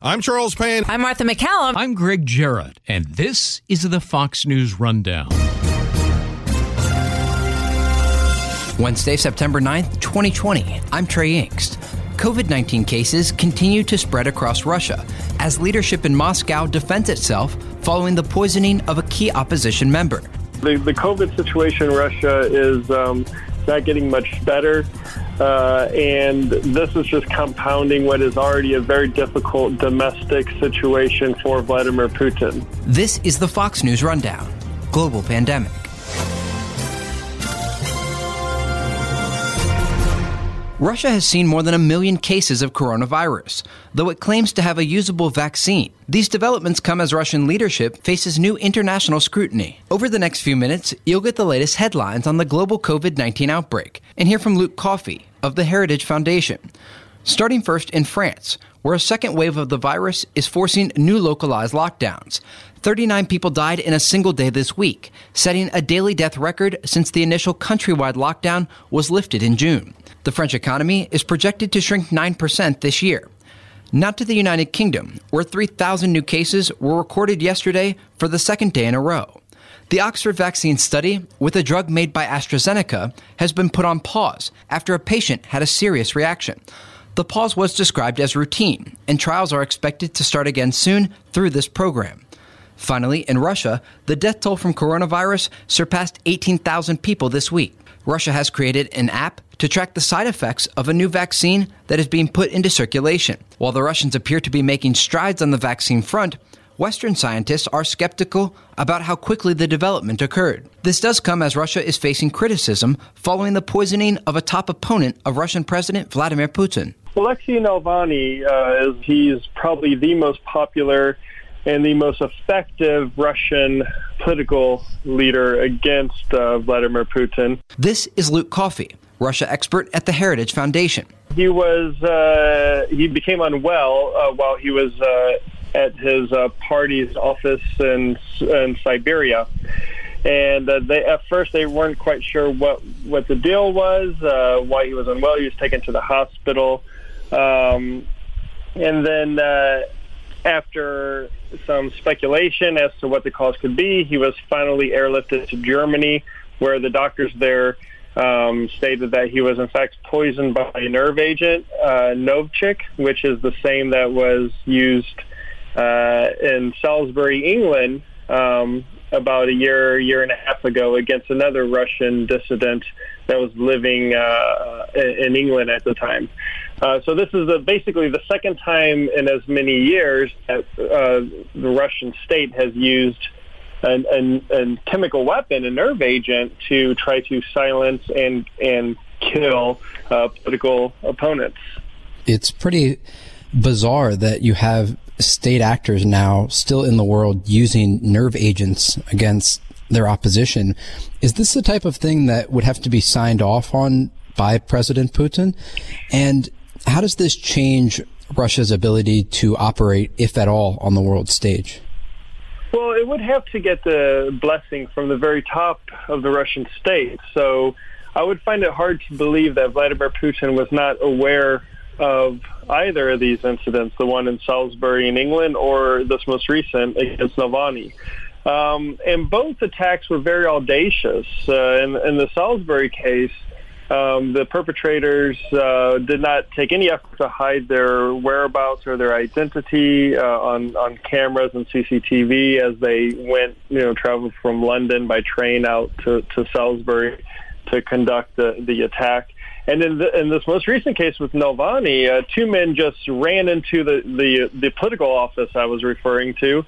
I'm Charles Payne. I'm Martha MacCallum. I'm Greg Jarrett, and this is the Fox News Rundown. Wednesday, September 9th, 2020. I'm Trey Yingst. COVID 19 cases continue to spread across Russia as leadership in Moscow defends itself following the poisoning of a key opposition member. The, the COVID situation in Russia is um, not getting much better. Uh, and this is just compounding what is already a very difficult domestic situation for Vladimir Putin. This is the Fox News Rundown Global Pandemic. Russia has seen more than a million cases of coronavirus, though it claims to have a usable vaccine. These developments come as Russian leadership faces new international scrutiny. Over the next few minutes, you'll get the latest headlines on the global COVID 19 outbreak and hear from Luke Coffey of the Heritage Foundation. Starting first in France, where a second wave of the virus is forcing new localized lockdowns. 39 people died in a single day this week, setting a daily death record since the initial countrywide lockdown was lifted in June. The French economy is projected to shrink 9% this year. Not to the United Kingdom, where 3,000 new cases were recorded yesterday for the second day in a row. The Oxford vaccine study, with a drug made by AstraZeneca, has been put on pause after a patient had a serious reaction. The pause was described as routine, and trials are expected to start again soon through this program. Finally, in Russia, the death toll from coronavirus surpassed 18,000 people this week. Russia has created an app to track the side effects of a new vaccine that is being put into circulation. While the Russians appear to be making strides on the vaccine front, Western scientists are skeptical about how quickly the development occurred. This does come as Russia is facing criticism following the poisoning of a top opponent of Russian President Vladimir Putin. Alexei Navalny uh, is he's probably the most popular and the most effective Russian political leader against uh, Vladimir Putin. This is Luke Coffey, Russia expert at the Heritage Foundation. He was uh, he became unwell uh, while he was uh, at his uh, party's office in in Siberia. And uh, they, at first, they weren't quite sure what, what the deal was, why he was unwell. He was taken to the hospital. Um, and then after some speculation as to what the cause could be, he was finally airlifted to Germany, where the doctors there um, stated that he was in fact poisoned by a nerve agent, uh, Novichok, which is the same that was used uh, in Salisbury, England, um, about a year, year and a half ago against another Russian dissident that was living uh, in England at the time. Uh, so this is a, basically the second time in as many years that uh, the Russian state has used an, an, a chemical weapon, a nerve agent, to try to silence and and kill uh, political opponents. It's pretty bizarre that you have state actors now still in the world using nerve agents against their opposition. Is this the type of thing that would have to be signed off on by President Putin? And how does this change Russia's ability to operate, if at all, on the world stage? Well, it would have to get the blessing from the very top of the Russian state. So I would find it hard to believe that Vladimir Putin was not aware of either of these incidents, the one in Salisbury in England or this most recent against Navalny. Um, and both attacks were very audacious. Uh, in, in the Salisbury case, um, the perpetrators uh, did not take any effort to hide their whereabouts or their identity uh, on on cameras and CCTV as they went, you know, traveled from London by train out to, to Salisbury to conduct the, the attack. And in, the, in this most recent case with Navalny, uh, two men just ran into the, the the political office I was referring to.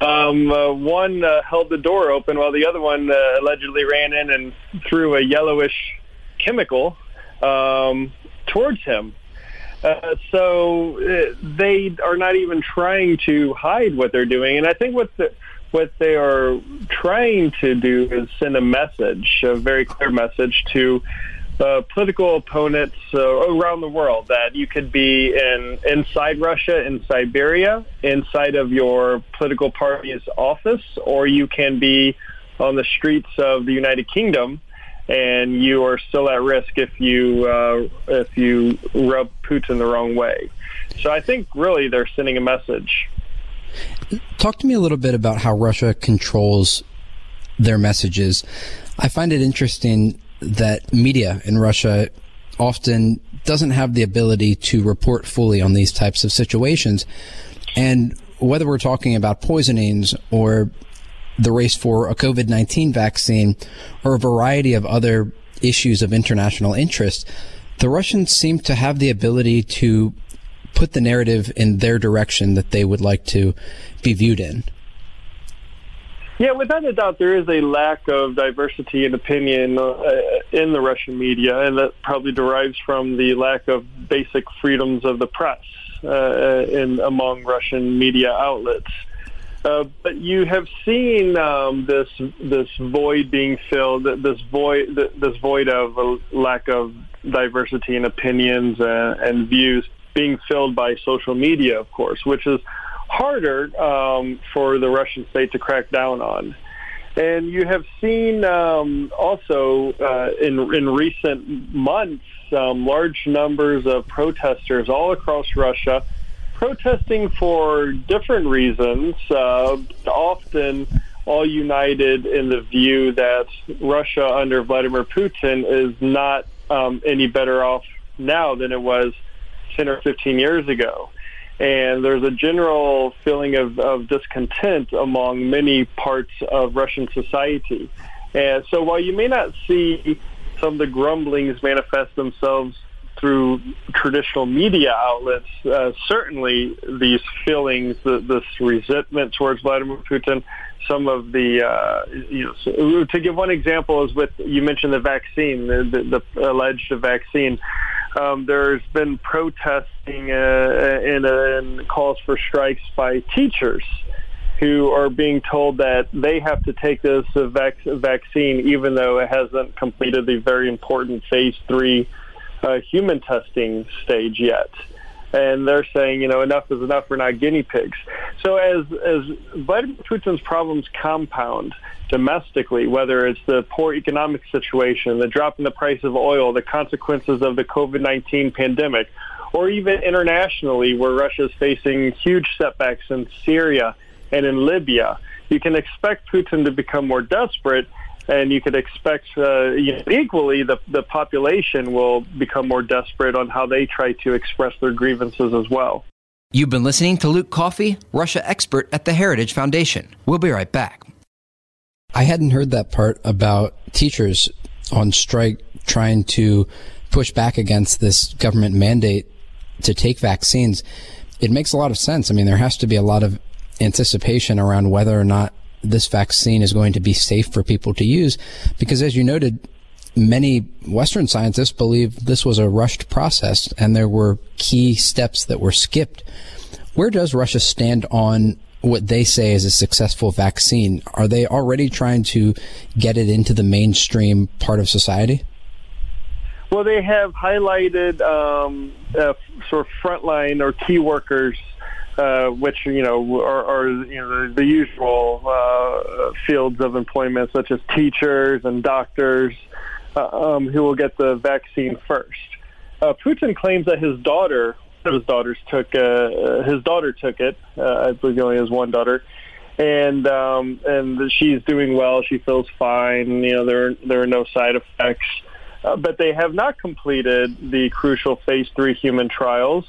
Um, uh, one uh, held the door open while the other one uh, allegedly ran in and threw a yellowish chemical um, towards him. Uh, so uh, they are not even trying to hide what they're doing, and I think what the, what they are trying to do is send a message, a very clear message to uh, political opponents uh, around the world that you could be in inside Russia, in Siberia, inside of your political party's office, or you can be on the streets of the United Kingdom and you are still at risk if you uh, if you rub Putin the wrong way. So I think really they're sending a message. Talk to me a little bit about how Russia controls their messages. I find it interesting that media in Russia often doesn't have the ability to report fully on these types of situations. And whether we're talking about poisonings or the race for a COVID 19 vaccine or a variety of other issues of international interest, the Russians seem to have the ability to put the narrative in their direction that they would like to be viewed in. Yeah, without a doubt, there is a lack of diversity and opinion uh, in the Russian media, and that probably derives from the lack of basic freedoms of the press uh, in among Russian media outlets. Uh, but you have seen um, this this void being filled, this void this void of a lack of diversity in opinions and, and views being filled by social media, of course, which is harder um, for the Russian state to crack down on. And you have seen um, also uh, in in recent months um, large numbers of protesters all across Russia protesting for different reasons, uh, often all united in the view that Russia under Vladimir Putin is not um, any better off now than it was 10 or 15 years ago and there's a general feeling of, of discontent among many parts of Russian society. And so while you may not see some of the grumblings manifest themselves through traditional media outlets, uh, certainly these feelings, the, this resentment towards Vladimir Putin, some of the, uh, you know, to give one example is with, you mentioned the vaccine, the, the, alleged vaccine. Um, there's been protesting uh, and, and calls for strikes by teachers who are being told that they have to take this vac- vaccine even though it hasn't completed the very important phase three uh, human testing stage yet and they're saying, you know, enough is enough. We're not guinea pigs. So as as Putin's problems compound domestically, whether it's the poor economic situation, the drop in the price of oil, the consequences of the COVID-19 pandemic, or even internationally, where Russia is facing huge setbacks in Syria and in Libya, you can expect Putin to become more desperate and you could expect uh, you know, equally the the population will become more desperate on how they try to express their grievances as well. You've been listening to Luke Coffey, Russia expert at the Heritage Foundation. We'll be right back. I hadn't heard that part about teachers on strike trying to push back against this government mandate to take vaccines. It makes a lot of sense. I mean, there has to be a lot of anticipation around whether or not this vaccine is going to be safe for people to use. Because as you noted, many Western scientists believe this was a rushed process and there were key steps that were skipped. Where does Russia stand on what they say is a successful vaccine? Are they already trying to get it into the mainstream part of society? Well, they have highlighted um, uh, sort of frontline or key workers uh, which you know are, are you know the, usual uh, fields of employment, such as teachers and doctors, uh, um, who will get the vaccine first. Uh, Putin claims that his daughter, one of his daughters, took uh, his daughter took it. Uh, I believe he only has one daughter, and um, and she's doing well. She feels fine. You know, there there are no side effects. Uh, but they have not completed the crucial phase three human trials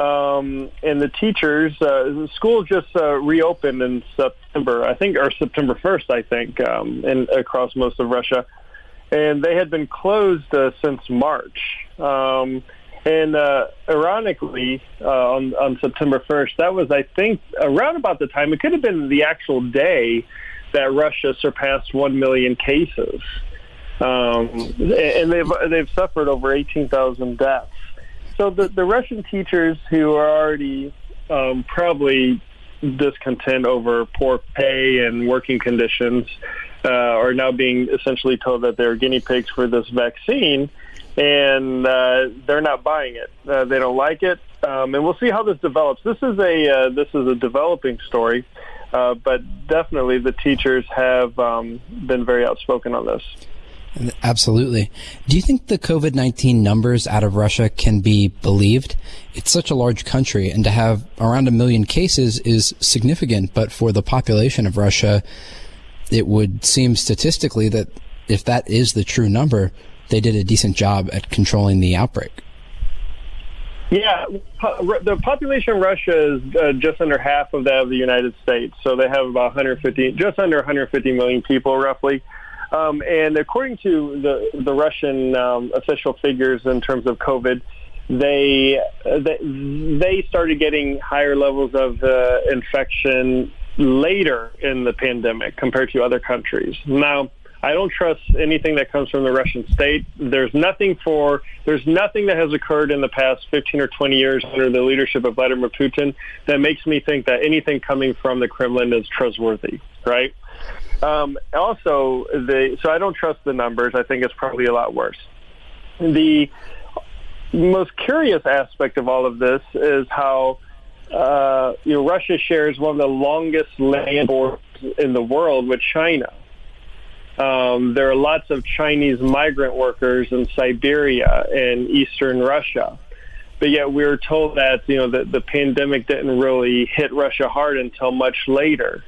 um, and the teachers, uh, the school just uh, reopened in September, I think, or September 1st, I think, um, in, across most of Russia. And they had been closed uh, since March. Um, and uh, ironically, uh, on, on September 1st, that was, I think, around about the time, it could have been the actual day that Russia surpassed 1 million cases. Um, and they've, they've suffered over 18,000 deaths. So the, the Russian teachers who are already um, probably discontent over poor pay and working conditions uh, are now being essentially told that they're guinea pigs for this vaccine, and uh, they're not buying it. Uh, they don't like it, um, and we'll see how this develops. This is a uh, this is a developing story, uh, but definitely the teachers have um, been very outspoken on this. Absolutely. Do you think the COVID 19 numbers out of Russia can be believed? It's such a large country, and to have around a million cases is significant, but for the population of Russia, it would seem statistically that if that is the true number, they did a decent job at controlling the outbreak. Yeah, the population of Russia is uh, just under half of that of the United States. So they have about 150, just under 150 million people, roughly. Um, and according to the the Russian um, official figures in terms of COVID, they they, started getting higher levels of uh, infection later in the pandemic compared to other countries. Now, I don't trust anything that comes from the Russian state. There's nothing for there's nothing that has occurred in the past 15 or 20 years under the leadership of Vladimir Putin that makes me think that anything coming from the Kremlin is trustworthy, right? Um, also, the so I don't trust the numbers. I think it's probably a lot worse. The most curious aspect of all of this is how uh, you know Russia shares one of the longest land borders in the world with China. Um, there are lots of Chinese migrant workers in Siberia and eastern Russia. But yet we are told that, you know, the, the pandemic didn't really hit Russia hard until much later.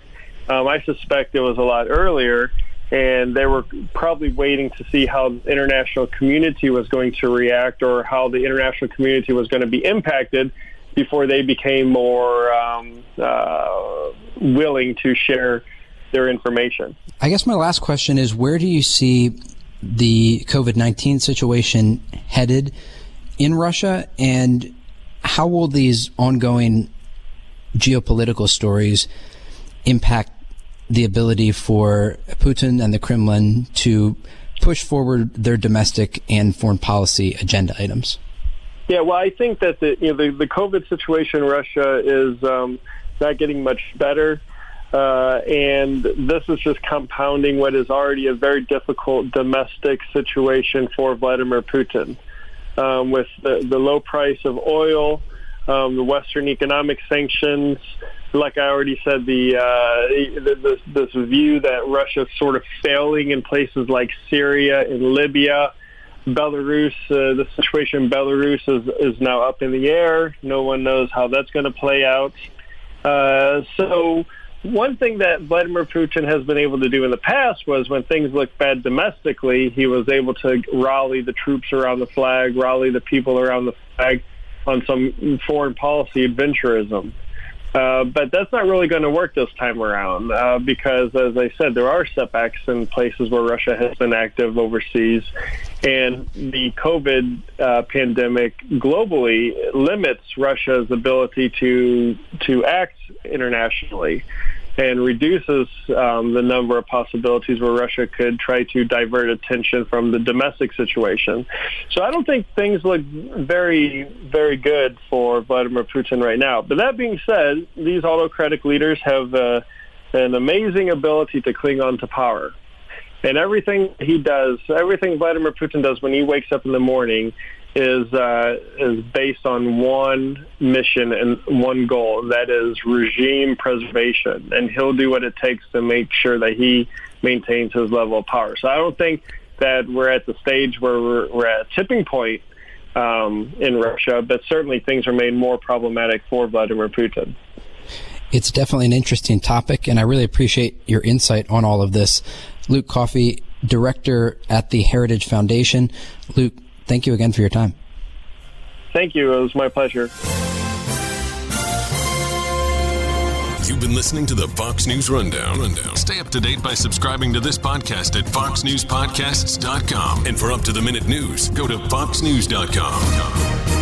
Um, I suspect it was a lot earlier, and they were probably waiting to see how the international community was going to react or how the international community was going to be impacted before they became more um, uh, willing to share their information. I guess my last question is where do you see the COVID 19 situation headed in Russia, and how will these ongoing geopolitical stories impact the ability for Putin and the Kremlin to push forward their domestic and foreign policy agenda items? Yeah, well, I think that the you know the, the COVID situation in Russia is um, not getting much better. Uh, and this is just compounding what is already a very difficult domestic situation for Vladimir Putin. Um, with the, the, low price of oil, um, the Western economic sanctions, like I already said, the, uh, this, this view that Russia is sort of failing in places like Syria and Libya. Belarus, uh, the situation in Belarus is, is now up in the air. No one knows how that's going to play out. Uh, so one thing that Vladimir Putin has been able to do in the past was when things looked bad domestically, he was able to rally the troops around the flag, rally the people around the flag on some foreign policy adventurism. Uh, but that's not really going to work this time around uh, because, as I said, there are setbacks in places where Russia has been active overseas, and the COVID uh, pandemic globally limits Russia's ability to to act internationally and reduces um, the number of possibilities where Russia could try to divert attention from the domestic situation. So I don't think things look very, very good for Vladimir Putin right now. But that being said, these autocratic leaders have uh, an amazing ability to cling on to power. And everything he does, everything Vladimir Putin does when he wakes up in the morning is uh, is based on one mission and one goal, that is regime preservation, and he'll do what it takes to make sure that he maintains his level of power. So I don't think that we're at the stage where we're, we're at a tipping point um, in Russia, but certainly things are made more problematic for Vladimir Putin. It's definitely an interesting topic, and I really appreciate your insight on all of this. Luke Coffey, director at the Heritage Foundation. Luke, thank you again for your time. Thank you. It was my pleasure. You've been listening to the Fox News Rundown. Rundown. Stay up to date by subscribing to this podcast at foxnewspodcasts.com. And for up to the minute news, go to foxnews.com.